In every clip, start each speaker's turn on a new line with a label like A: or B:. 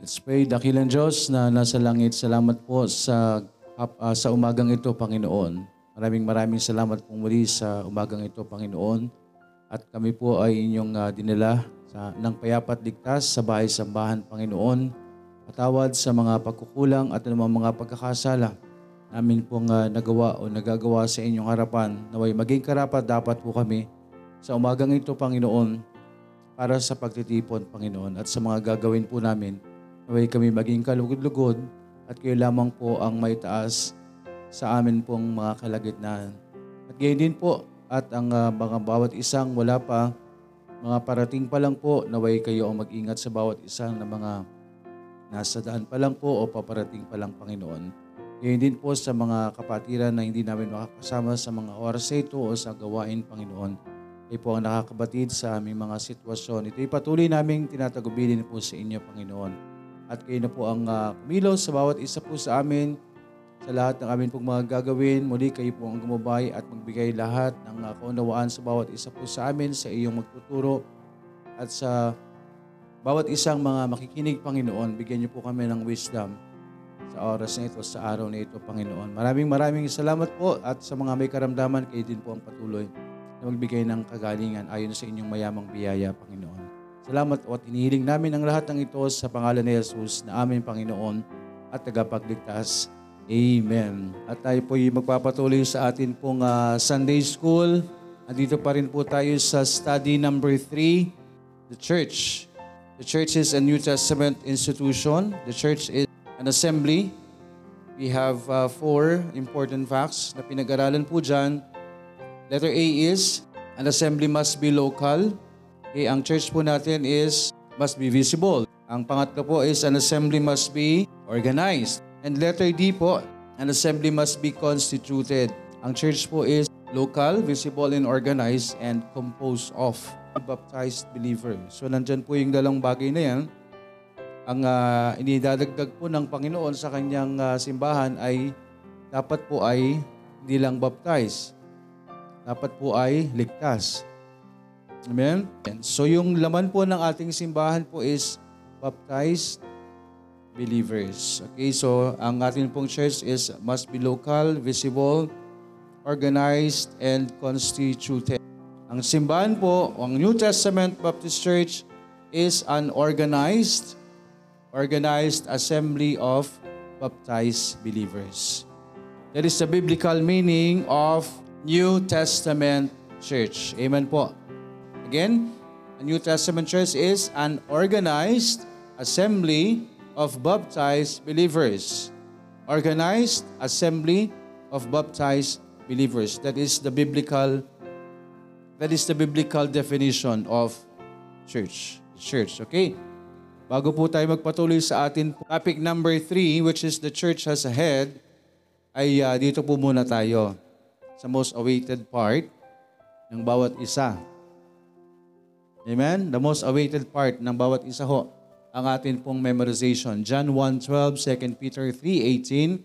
A: Let's pray, dakilang Diyos na nasa langit, salamat po sa, uh, sa umagang ito, Panginoon. Maraming maraming salamat po muli sa umagang ito, Panginoon. At kami po ay inyong uh, dinala sa, ng payapat ligtas sa bahay-sambahan, Panginoon. Patawad sa mga pagkukulang at anumang mga pagkakasala namin pong uh, nagawa o nagagawa sa inyong harapan. Naway maging karapat dapat po kami sa umagang ito, Panginoon, para sa pagtitipon, Panginoon, at sa mga gagawin po namin Naway kami maging kalugod-lugod at kayo lamang po ang may taas sa amin pong mga kalagitnaan. At gayon din po at ang uh, mga bawat isang wala pa, mga parating pa lang po, naway kayo ang mag-ingat sa bawat isang na mga nasa daan pa lang po o paparating pa lang Panginoon. Ngayon din po sa mga kapatiran na hindi namin makakasama sa mga oras na ito o sa gawain, Panginoon. Ay po ang nakakabatid sa aming mga sitwasyon. Ito ay patuloy naming tinatagubilin po sa inyo, Panginoon. At kayo na po ang uh, kumilos sa bawat isa po sa amin sa lahat ng amin pong mga gagawin. Muli kayo po ang gumabay at magbigay lahat ng uh, kaunawaan sa bawat isa po sa amin, sa iyong magtuturo at sa bawat isang mga makikinig, Panginoon. Bigyan niyo po kami ng wisdom sa oras na ito, sa araw na ito, Panginoon. Maraming maraming salamat po at sa mga may karamdaman, kayo din po ang patuloy na magbigay ng kagalingan ayon sa inyong mayamang biyaya, Panginoon. Salamat o at inihiling namin ang lahat ng ito sa pangalan ni Jesus na aming Panginoon at tagapagligtas. Amen. At tayo po yung magpapatuloy sa atin pong uh, Sunday School. Andito pa rin po tayo sa study number 3, the church. The church is a New Testament institution. The church is an assembly. We have uh, four important facts na pinag-aralan po dyan. Letter A is, an assembly must be local. Okay, eh, ang church po natin is must be visible. Ang pangatlo po is an assembly must be organized. And letter D po, an assembly must be constituted. Ang church po is local, visible, and organized, and composed of baptized believers. So nandyan po yung dalawang bagay na yan. Ang uh, inidadagdag po ng Panginoon sa kanyang uh, simbahan ay dapat po ay hindi lang baptized. Dapat po ay ligtas. Amen? And So yung laman po ng ating simbahan po is baptized believers. Okay, so ang ating pong church is must be local, visible, organized, and constituted. Ang simbahan po, ang New Testament Baptist Church is an organized, organized assembly of baptized believers. That is the biblical meaning of New Testament Church. Amen po. Again, a New Testament church is an organized assembly of baptized believers. Organized assembly of baptized believers. That is the biblical that is the biblical definition of church. Church, okay? Bago po tayo magpatuloy sa atin topic number three, which is the church has a head, ay uh, dito po muna tayo sa most awaited part ng bawat isa. Amen? The most awaited part ng bawat isa ho ang atin pong memorization. John 1.12, 2 Peter 3.18,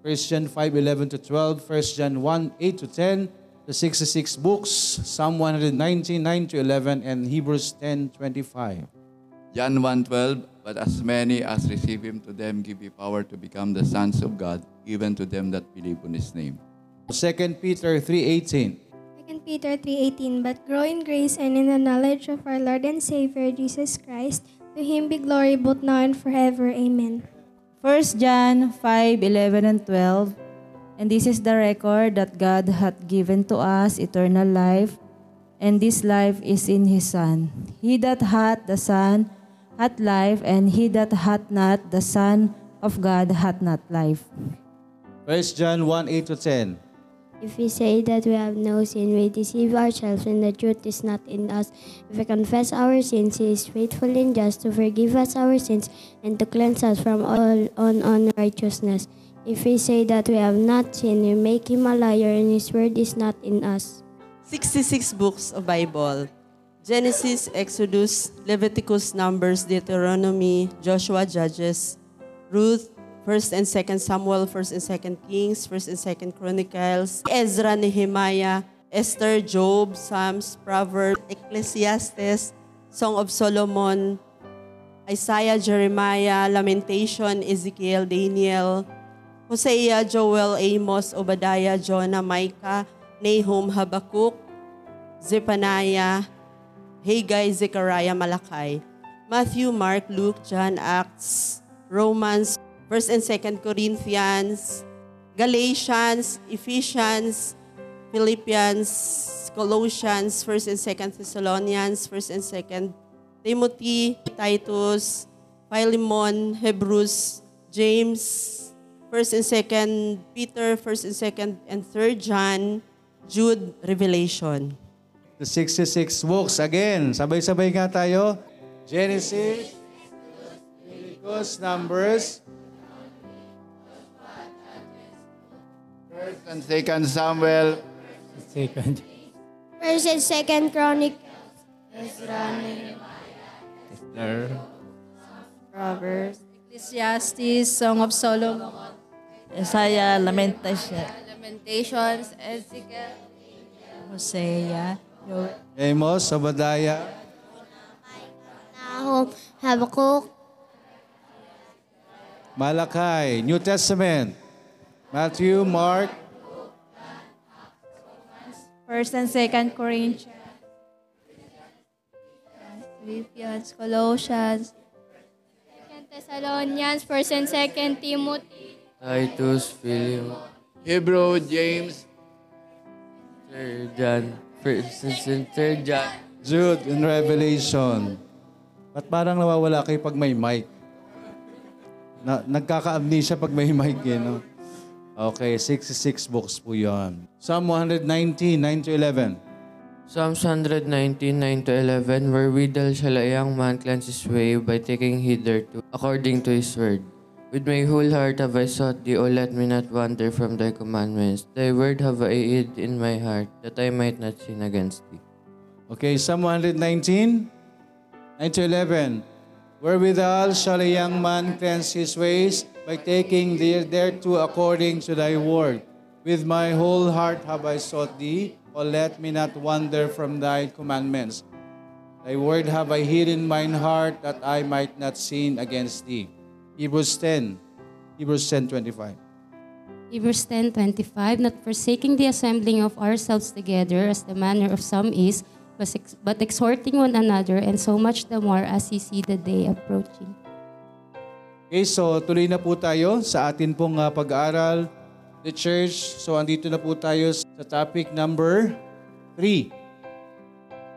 A: Christian 5.11 to 12, 1 John 1.8 to 10, the 66 books, Psalm 119, 9 to 11, and Hebrews 10.25.
B: John 1.12, But as many as receive Him, to them give He power to become the sons of God, even to them that believe on His name. 2
A: Peter 3.18,
C: 2 Peter 3.18 But grow in grace and in the knowledge of our Lord and Savior Jesus Christ. To Him be glory both now and forever. Amen.
D: 1 John 5.11 and 12 And this is the record that God hath given to us eternal life, and this life is in His Son. He that hath the Son hath life, and he that hath not the Son of God hath not life.
A: 1 John 18 to 10
E: If we say that we have no sin, we deceive ourselves and the truth is not in us. If we confess our sins, He is faithful and just to forgive us our sins and to cleanse us from all unrighteousness. If we say that we have not sinned, we make Him a liar and His word is not in us. 66
F: books of Bible Genesis, Exodus, Leviticus, Numbers, Deuteronomy, Joshua, Judges, Ruth, 1 and 2 Samuel, 1 and 2 Kings, 1 and 2 Chronicles, Ezra, Nehemiah, Esther, Job, Psalms, Proverbs, Ecclesiastes, Song of Solomon, Isaiah, Jeremiah, Lamentation, Ezekiel, Daniel, Hosea, Joel, Amos, Obadiah, Jonah, Micah, Nahum, Habakkuk, Zephaniah, Haggai, Zechariah, Malachi, Matthew, Mark, Luke, John, Acts, Romans, First and Second Corinthians, Galatians, Ephesians, Philippians, Colossians, First and Second Thessalonians, First and Second Timothy, Titus, Philemon, Hebrews, James, First and Second Peter, First and Second and Third John, Jude, Revelation.
A: The 66 books again. Sabay-sabay nga tayo. Genesis, Leviticus, Numbers, First and second Samuel. Second.
G: First and second Chronic. Esther. Proverbs. Ecclesiastes, Song of Solomon. Isaiah, Lamentation. Lamentations, Ezekiel. Hosea. Joel. Amos,
A: Obadiah.
H: Nahum, Habakkuk. Malakay,
A: New Testament. Matthew, Mark,
I: First and Second Corinthians, Philippians, Colossians, Second Thessalonians, First and Second Timothy, Titus, Philemon, Hebrew, James, Third John, First and Third John,
A: Jude, and Revelation. Ba't parang nawawala kayo pag may mic? Na, nagkaka-amnesia pag may mic, eh, no? Okay, 66 books po yon. Psalm
J: 119, 9 11. Psalm 119, 9 to 11, Where riddle shall a young man cleanse his way by taking heed thereto, according to his word. With my whole heart have I sought thee, O let me not wander from thy commandments. Thy word have I hid in my heart, that I might not sin against thee.
A: Okay, Psalm 119, 9 to 11. Wherewithal shall a young man cleanse his ways by taking thee thereto according to thy word. With my whole heart have I sought thee, O let me not wander from thy commandments. Thy word have I hid in mine heart, that I might not sin against thee. Hebrews 10, Hebrews 10, 25.
K: Hebrews 10, 25, Not forsaking the assembling of ourselves together, as the manner of some is, but exhorting one another, and so much the more as ye see the day approaching.
A: Okay, so tuloy na po tayo sa atin pong uh, pag-aaral the church. So andito na po tayo sa topic number 3.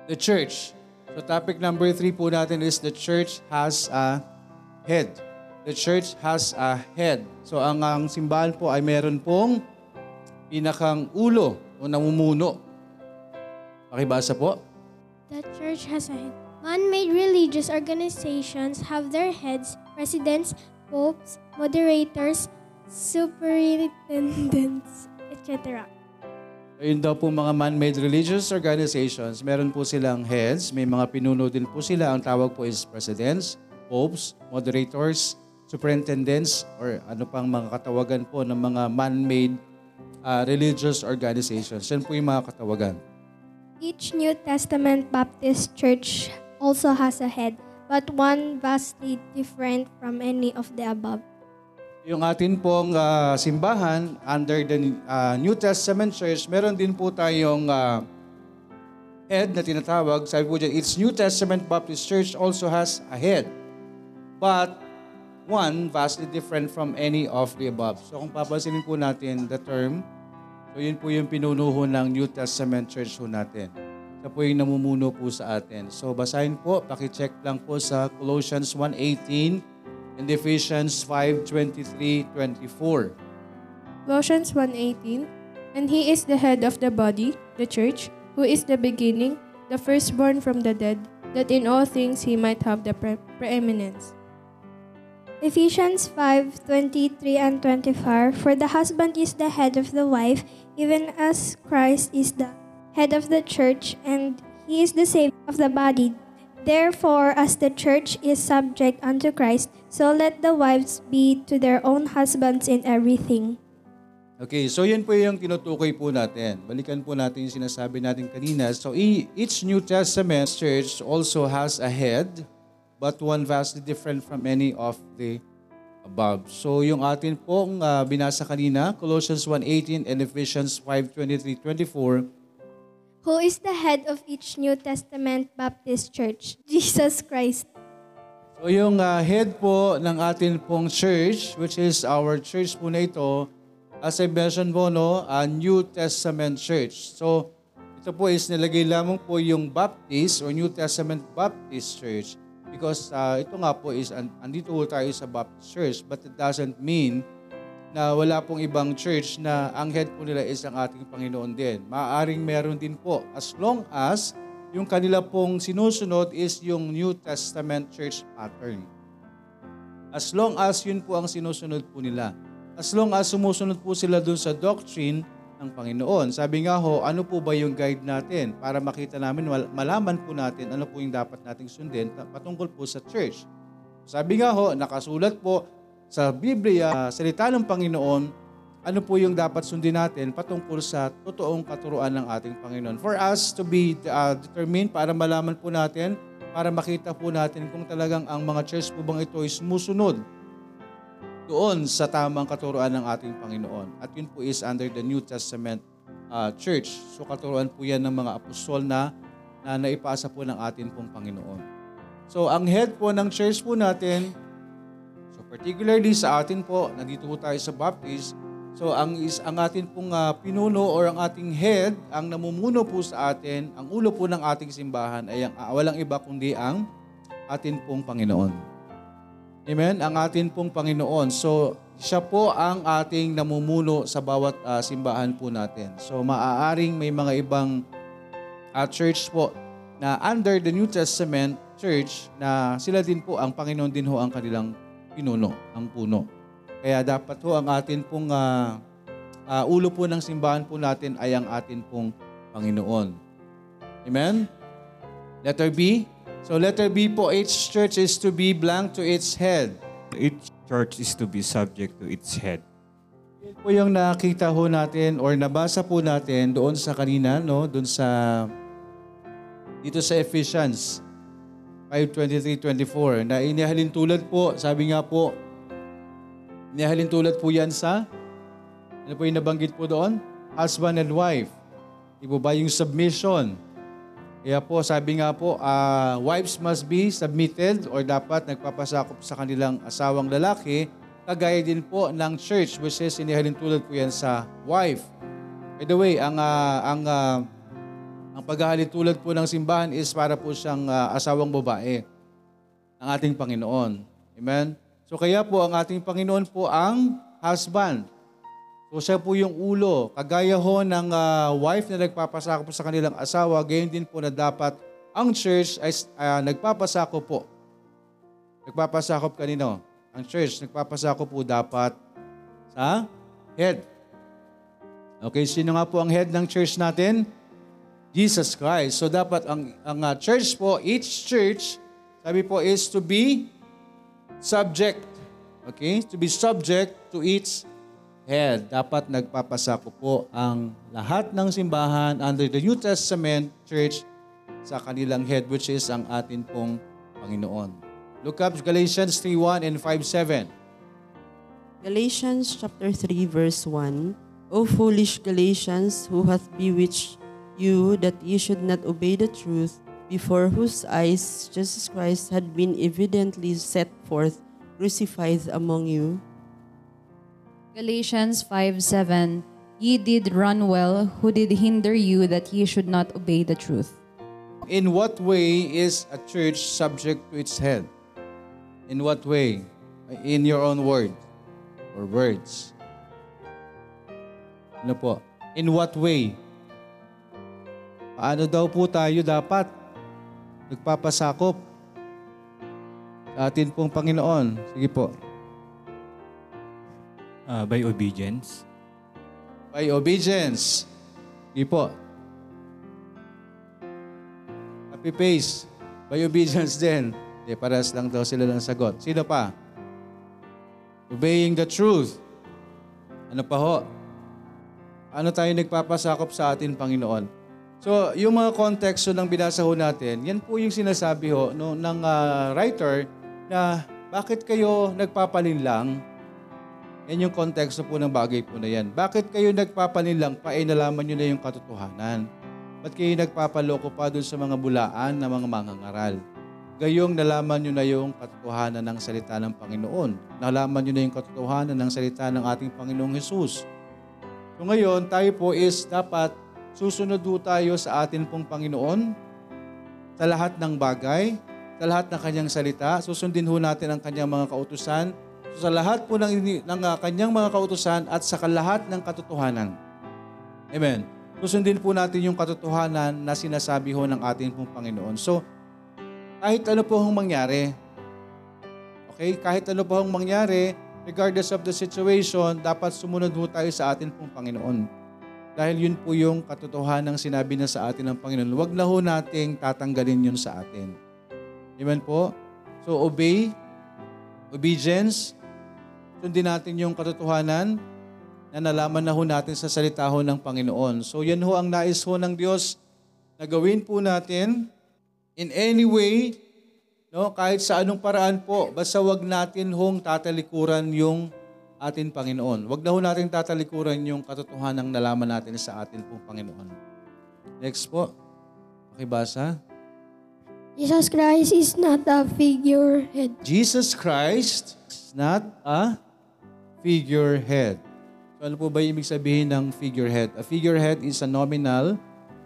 A: The church. So topic number 3 po natin is the church has a head. The church has a head. So ang, ang simbahan po ay meron pong pinakang ulo o namumuno. Pakibasa po.
L: The church has a head. Man-made religious organizations have their heads presidents, popes, moderators, superintendents, etc.
A: Ayun daw po mga man-made religious organizations, meron po silang heads, may mga pinuno din po sila. Ang tawag po is presidents, popes, moderators, superintendents, or ano pang mga katawagan po ng mga man-made uh, religious organizations. Yan po yung mga katawagan.
M: Each New Testament Baptist church also has a head but one vastly different from any of the above.
A: Yung atin pong uh, simbahan under the uh, New Testament Church, meron din po tayong uh, head na tinatawag. Sabi po dyan, its New Testament Baptist Church also has a head. But one vastly different from any of the above. So kung papansinin po natin the term, so yun po yung pinunuhon ng New Testament Church po natin. Siya po yung namumuno po sa atin. So basahin po, pakicheck lang po sa Colossians 1.18 and Ephesians 5.23-24.
N: Colossians 1.18 And He is the head of the body, the church, who is the beginning, the firstborn from the dead, that in all things He might have the pre- preeminence.
O: Ephesians 5:23 and 24 For the husband is the head of the wife, even as Christ is the head of the church, and he is the Savior of the body. Therefore, as the church is subject unto Christ, so let the wives be to their own husbands in everything.
A: Okay, so yan po yung tinutukoy po natin. Balikan po natin yung sinasabi natin kanina. So each New Testament church also has a head, but one vastly different from any of the above. So yung atin pong uh, binasa kanina, Colossians 1.18 and Ephesians 5.23-24,
P: who is the head of each New Testament Baptist Church, Jesus Christ.
A: So yung uh, head po ng atin pong church, which is our church po na ito, as I mentioned po, no, a New Testament church. So ito po is nilagay lamang po yung Baptist or New Testament Baptist Church because uh, ito nga po is, and, andito po tayo sa Baptist Church, but it doesn't mean na wala pong ibang church na ang head po nila is ang ating Panginoon din. Maaring meron din po as long as yung kanila pong sinusunod is yung New Testament church pattern. As long as yun po ang sinusunod po nila. As long as sumusunod po sila dun sa doctrine ng Panginoon. Sabi nga ho, ano po ba yung guide natin para makita namin, malaman po natin ano po yung dapat nating sundin patungkol po sa church. Sabi nga ho, nakasulat po, sa Biblia, ah, salita ng Panginoon, ano po yung dapat sundin natin patungkol sa totoong katuruan ng ating Panginoon. For us to be uh, determined, para malaman po natin, para makita po natin kung talagang ang mga church po bang ito ay sumusunod doon sa tamang katuruan ng ating Panginoon. At yun po is under the New Testament uh, church. So katuruan po yan ng mga apostol na, na naipasa po ng ating pong Panginoon. So ang head po ng church po natin Particularly sa atin po, nandito po tayo sa Baptist, so ang, is, ang atin pong uh, pinuno or ang ating head, ang namumuno po sa atin, ang ulo po ng ating simbahan ay ang, uh, walang iba kundi ang atin pong Panginoon. Amen? Ang atin pong Panginoon. So, siya po ang ating namumuno sa bawat uh, simbahan po natin. So, maaaring may mga ibang uh, church po na under the New Testament church na sila din po ang Panginoon din ho ang kanilang pinuno, ang puno. Kaya dapat po ang atin pong uh, uh, ulo po ng simbahan po natin ay ang atin pong Panginoon. Amen? Letter B. So letter B po, each church is to be blank to its head.
Q: Each church is to be subject to its head. Yan
A: po yung nakita ho natin or nabasa po natin doon sa kanina, no? Doon sa, dito sa Ephesians 5.23-24 na inihalin tulad po, sabi nga po, inihalin tulad po yan sa, ano po yung nabanggit po doon? Husband and wife. Ibo ba yung submission? Kaya po, sabi nga po, uh, wives must be submitted or dapat nagpapasakop sa kanilang asawang lalaki, kagaya din po ng church, which is inihalin tulad po yan sa wife. By the way, ang, uh, ang uh, ang tulad po ng simbahan is para po siyang uh, asawang babae ng ating Panginoon. Amen? So kaya po ang ating Panginoon po ang husband. So siya po yung ulo. Kagaya ho ng uh, wife na nagpapasako po sa kanilang asawa, gayon din po na dapat ang church ay uh, nagpapasako po. Nagpapasakop kanino? Ang church, nagpapasako po dapat sa head. Okay, sino nga po ang head ng church natin? Jesus Christ. So dapat ang, ang uh, church po, each church, sabi po is to be subject. Okay? To be subject to its head. Dapat nagpapasako po ang lahat ng simbahan under the New Testament church sa kanilang head which is ang atin pong Panginoon. Look up
R: Galatians 3:1 and 5:7. Galatians chapter 3 verse 1. O foolish Galatians who hath bewitched you that ye should not obey the truth, before whose eyes Jesus Christ had been evidently set forth, crucified among you.
S: Galatians 5:7. Ye did run well, who did hinder you that ye should not obey the truth?
A: In what way is a church subject to its head? In what way? In your own word or words. Ano po? In what way Ano daw po tayo dapat? Nagpapasakop sa atin pong Panginoon. Sige po. Uh, by obedience. By obedience. Sige po. Happy face. By obedience din. Hindi, paras lang daw sila ng sagot. Sino pa? Obeying the truth. Ano pa ho? Ano tayo nagpapasakop sa atin, Panginoon? So, yung mga konteksto ng binasa ho natin, yan po yung sinasabi ho no, ng uh, writer na bakit kayo nagpapalinlang? Yan yung konteksto po ng bagay po na yan. Bakit kayo nagpapalinlang pa eh nalaman nyo na yung katotohanan? Ba't kayo nagpapaloko pa dun sa mga bulaan na mga mangangaral? Gayong nalaman nyo na yung katotohanan ng salita ng Panginoon. Nalaman nyo na yung katotohanan ng salita ng ating Panginoong Hesus. So ngayon, tayo po is dapat Susunod po tayo sa atin pong Panginoon sa lahat ng bagay, sa lahat ng kanyang salita. Susundin ho natin ang kanyang mga kautusan. So, sa lahat po ng, ng ah, kanyang mga kautusan at sa lahat ng katotohanan. Amen. Susundin po natin yung katotohanan na sinasabi ho ng atin pong Panginoon. So, kahit ano po ang mangyari, okay, kahit ano po ang mangyari, regardless of the situation, dapat sumunod po tayo sa atin pong Panginoon. Dahil yun po yung katotohanan ng sinabi na sa atin ng Panginoon. Huwag na ho nating tatanggalin yun sa atin. Amen po? So obey, obedience, sundin natin yung katotohanan na nalaman na ho natin sa salita ho ng Panginoon. So yun ho ang nais ho ng Diyos na gawin po natin in any way, no, kahit sa anong paraan po, basta wag natin hong tatalikuran yung atin Panginoon. Huwag na ho natin tatalikuran yung katotohanan ng nalaman natin sa atin pong Panginoon. Next po, pakibasa.
T: Jesus Christ is not a figurehead.
A: Jesus Christ is not a figurehead. So ano po ba ibig sabihin ng figurehead? A figurehead is a nominal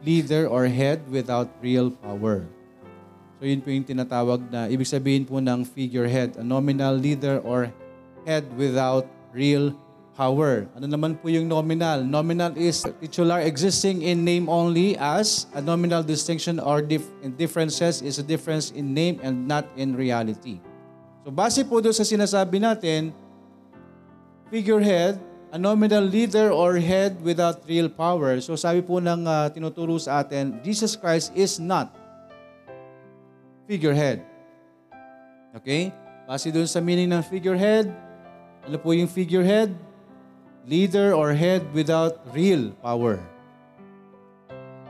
A: leader or head without real power. So yun po yung tinatawag na, ibig sabihin po ng figurehead, a nominal leader or head without real power. Ano naman po yung nominal? Nominal is titular existing in name only as a nominal distinction or dif- differences is a difference in name and not in reality. So base po doon sa sinasabi natin, figurehead, a nominal leader or head without real power. So sabi po ng uh, tinuturo sa atin, Jesus Christ is not figurehead. Okay? Base doon sa meaning ng figurehead, ano po yung figurehead? Leader or head without real power.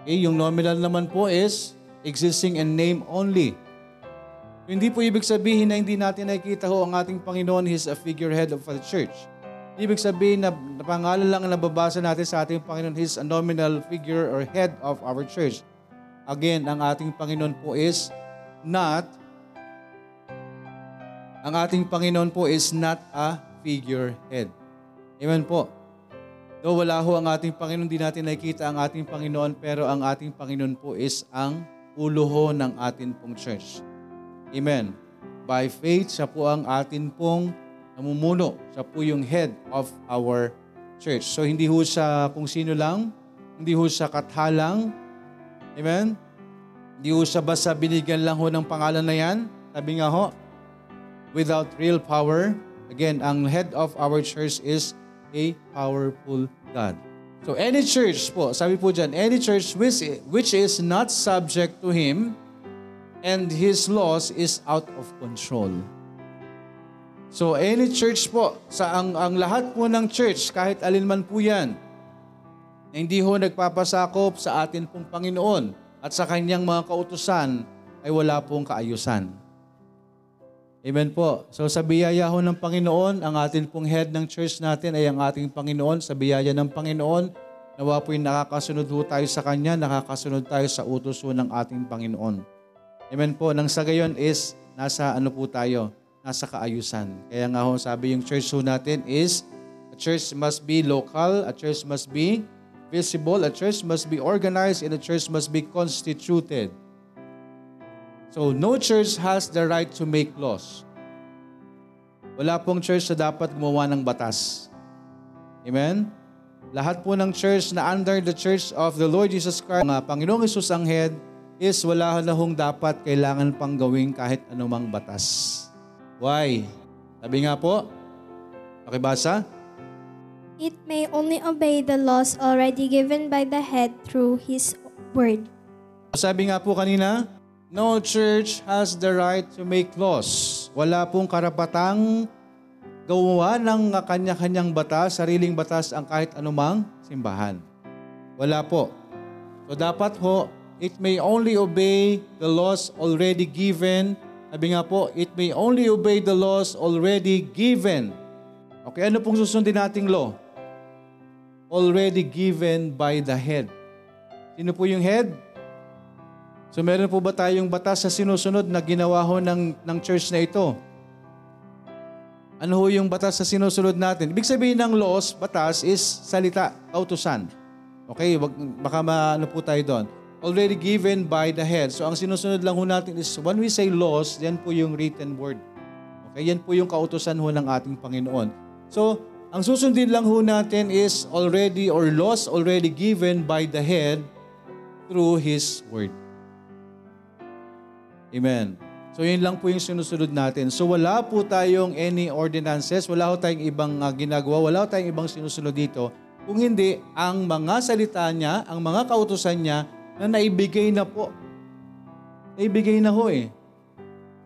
A: Okay, yung nominal naman po is existing and name only. Hindi po ibig sabihin na hindi natin nakikita ho ang ating Panginoon, He's a figurehead of the church. Ibig sabihin na, na pangalan lang ang nababasa natin sa ating Panginoon, He's a nominal figure or head of our church. Again, ang ating Panginoon po is not ang ating Panginoon po is not a figurehead. Amen po. Though wala ho ang ating Panginoon, di natin nakikita ang ating Panginoon, pero ang ating Panginoon po is ang ulo ho ng atin pong church. Amen. By faith, siya po ang atin pong namumuno. Siya po yung head of our church. So hindi ho sa kung sino lang, hindi ho sa kathalang. Amen? Hindi ho siya basta binigyan lang ho ng pangalan na yan. Sabi nga ho, without real power, Again, ang head of our church is a powerful God. So any church po, sabi po dyan, any church which, which is not subject to Him and His laws is out of control. So any church po, sa ang, ang lahat po ng church, kahit alinman po yan, na hindi ho nagpapasakop sa atin pong Panginoon at sa kanyang mga kautusan, ay wala pong kaayusan. Amen po. So sa biyaya ho ng Panginoon, ang atin pong head ng church natin ay ang ating Panginoon. Sa biyaya ng Panginoon, nawa po yung nakakasunod ho tayo sa Kanya, nakakasunod tayo sa utos ho ng ating Panginoon. Amen po. Nang sa gayon is, nasa ano po tayo? Nasa kaayusan. Kaya nga ho, sabi yung church ho natin is, a church must be local, a church must be visible, a church must be organized, and a church must be constituted. So, no church has the right to make laws. Wala pong church na dapat gumawa ng batas. Amen? Lahat po ng church na under the church of the Lord Jesus Christ, mga Panginoong Isus ang head, is wala na hong dapat kailangan pang gawing kahit anumang batas. Why? Sabi nga po, pakibasa.
U: It may only obey the laws already given by the head through His word.
A: Sabi nga po kanina, No church has the right to make laws. Wala pong karapatang gawa ng kanya-kanyang batas, sariling batas ang kahit anumang simbahan. Wala po. So dapat ho, it may only obey the laws already given. Sabi nga po, it may only obey the laws already given. Okay, ano pong susundin nating law? Already given by the head. Sino po yung head? So meron po ba tayong batas na sinusunod na ginawa ho ng, ng church na ito? Ano ho yung batas na sinusunod natin? Ibig sabihin ng laws, batas is salita, kautusan. Okay, wag, baka maano po tayo doon. Already given by the head. So ang sinusunod lang ho natin is when we say laws, yan po yung written word. Okay, yan po yung kautusan ho ng ating Panginoon. So, ang susundin lang ho natin is already or laws already given by the head through His Word. Amen. So yun lang po yung sinusunod natin. So wala po tayong any ordinances, wala po tayong ibang uh, ginagawa, wala po tayong ibang sinusunod dito. Kung hindi, ang mga salita niya, ang mga kautusan niya, na naibigay na po. Naibigay na ho eh.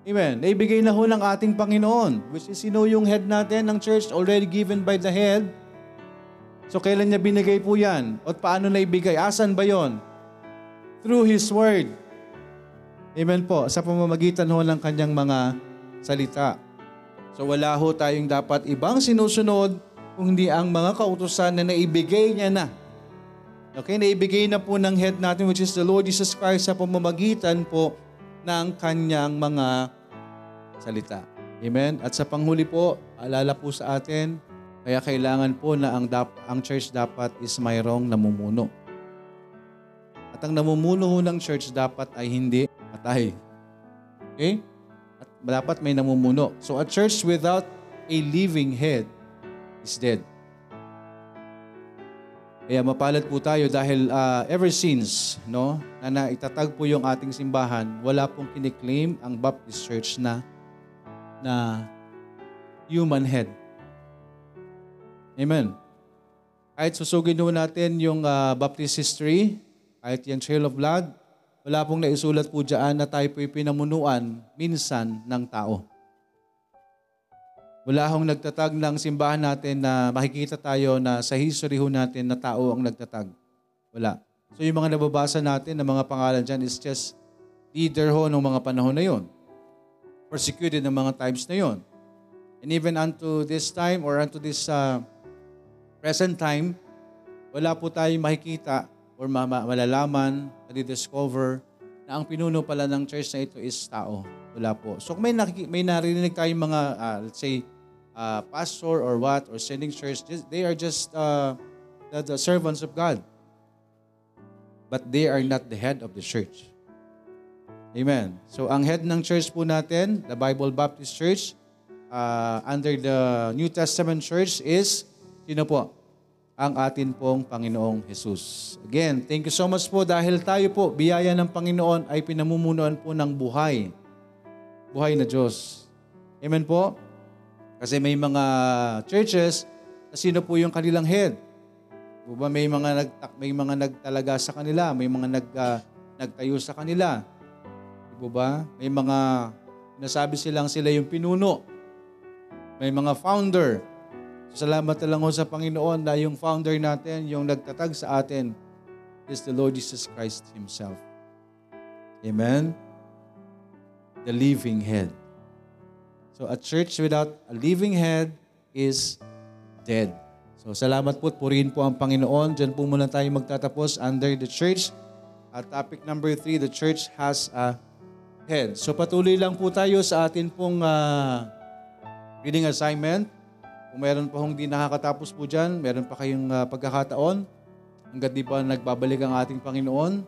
A: Amen. Naibigay na ho ng ating Panginoon, which is sino yung head natin ng church, already given by the head. So kailan niya binigay po yan? At paano naibigay? Asan ba yon? Through His Word. Amen po. Sa pamamagitan ho ng kanyang mga salita. So wala ho tayong dapat ibang sinusunod kung hindi ang mga kautosan na naibigay niya na. Okay, naibigay na po ng head natin which is the Lord Jesus Christ sa pamamagitan po ng kanyang mga salita. Amen? At sa panghuli po, alala po sa atin, kaya kailangan po na ang, dap- ang church dapat is mayroong namumuno. At ang namumuno ng church dapat ay hindi at Okay? At dapat may namumuno. So a church without a living head is dead. Kaya mapalad po tayo dahil uh, ever since no, na naitatag po yung ating simbahan, wala pong kiniklaim ang Baptist Church na na human head. Amen. Kahit susugin po natin yung uh, Baptist history, kahit yung Trail of Blood, wala pong naisulat po dyan na tayo po'y pinamunuan minsan ng tao. Wala hong nagtatag ng simbahan natin na makikita tayo na sa history ho natin na tao ang nagtatag. Wala. So yung mga nababasa natin ng mga pangalan dyan is just leader ho ng mga panahon na yon. Persecuted ng mga times na yon. And even unto this time or unto this uh, present time, wala po tayong makikita or malalaman, madidiscover na ang pinuno pala ng church na ito is tao. Wala po. So kung may, nakik- may narinig tayong mga, uh, let's say, uh, pastor or what, or sending church, just, they are just uh, the, the servants of God. But they are not the head of the church. Amen. So ang head ng church po natin, the Bible Baptist Church, uh, under the New Testament Church is, sino po? ang atin pong Panginoong Jesus. Again, thank you so much po dahil tayo po, biyaya ng Panginoon ay pinamumunuan po ng buhay. Buhay na Diyos. Amen po? Kasi may mga churches na sino po yung kanilang head. O may mga nag may mga nagtalaga sa kanila, may mga nag uh, nagtayo sa kanila. Di ba? May mga nasabi silang sila yung pinuno. May mga founder. Salamat na lang ho sa Panginoon na yung founder natin, yung nagtatag sa atin, is the Lord Jesus Christ Himself. Amen? The living head. So a church without a living head is dead. So salamat po, purihin po ang Panginoon. Diyan po muna tayo magtatapos under the church. At topic number three, the church has a head. So patuloy lang po tayo sa atin pong uh, reading assignment kung meron pa hong di nakakatapos po dyan, meron pa kayong uh, pagkakataon, hanggat di pa nagbabalik ang ating Panginoon.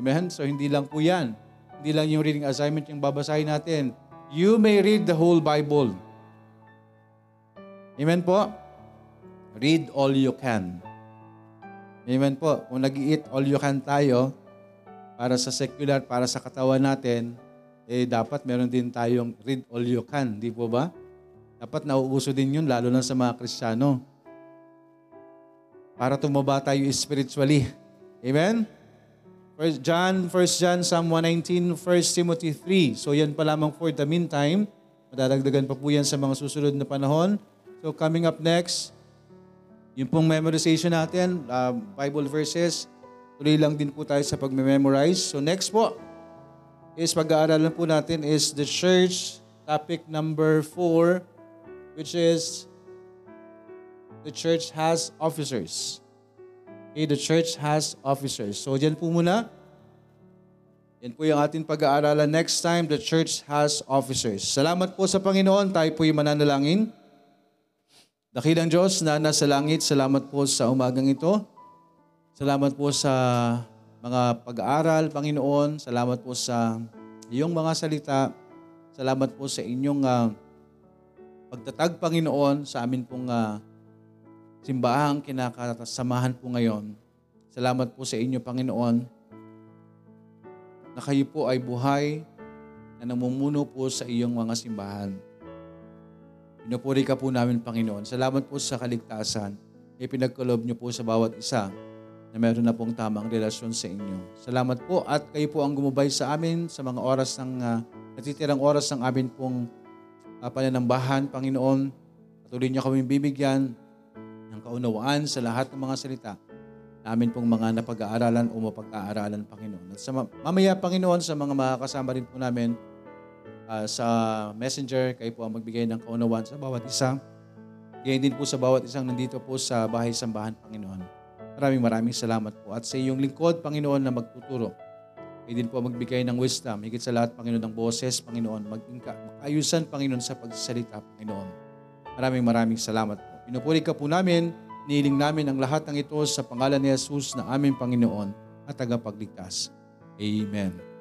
A: Amen? So hindi lang po yan. Hindi lang yung reading assignment yung babasahin natin. You may read the whole Bible. Amen po? Read all you can. Amen po. Kung nag eat all you can tayo, para sa secular, para sa katawan natin, eh dapat meron din tayong read all you can, di po ba? Dapat nauuso din yun, lalo na sa mga Kristiyano. Para tumaba tayo spiritually. Amen? First John, 1 John, Psalm 119, 1 Timothy 3. So yan pa lamang for the meantime. Madadagdagan pa po yan sa mga susunod na panahon. So coming up next, yung pong memorization natin, uh, Bible verses, tuloy lang din po tayo sa pag-memorize. So next po is pag-aaralan po natin is the church topic number 4 which is the church has officers. Okay, the church has officers. So, dyan po muna. Yan po yung ating pag-aaralan. Next time, the church has officers. Salamat po sa Panginoon. Tayo po yung mananalangin. Dakilang Diyos na nasa langit, salamat po sa umagang ito. Salamat po sa mga pag-aaral, Panginoon. Salamat po sa iyong mga salita. Salamat po sa inyong uh, pagtatag, Panginoon, sa amin pong uh, simbahang kinakasamahan po ngayon. Salamat po sa inyo, Panginoon, na kayo po ay buhay na namumuno po sa iyong mga simbahan. Pinupuri ka po namin, Panginoon. Salamat po sa kaligtasan. Ipinagkulob niyo po sa bawat isa na meron na pong tamang relasyon sa inyo. Salamat po at kayo po ang gumabay sa amin sa mga oras ng uh, natitirang oras ng amin pong uh, pananambahan, Panginoon. Patuloy niyo kami bibigyan ng kaunawaan sa lahat ng mga salita namin pong mga napag-aaralan o mapag-aaralan, Panginoon. At sa mamaya, Panginoon, sa mga makakasama rin po namin uh, sa messenger, kayo po ang magbigay ng kaunawaan sa bawat isa. Ganyan din po sa bawat isang nandito po sa bahay sambahan, Panginoon. Maraming maraming salamat po. At sa iyong lingkod, Panginoon, na magtuturo may din po magbigay ng wisdom. Higit sa lahat, Panginoon, ng boses, Panginoon. Mag-ayusan, Panginoon, sa pagsasalita, Panginoon. Maraming maraming salamat po. Pinupuri ka po namin, niling namin ang lahat ng ito sa pangalan ni Jesus na aming Panginoon at tagapagligtas. Amen.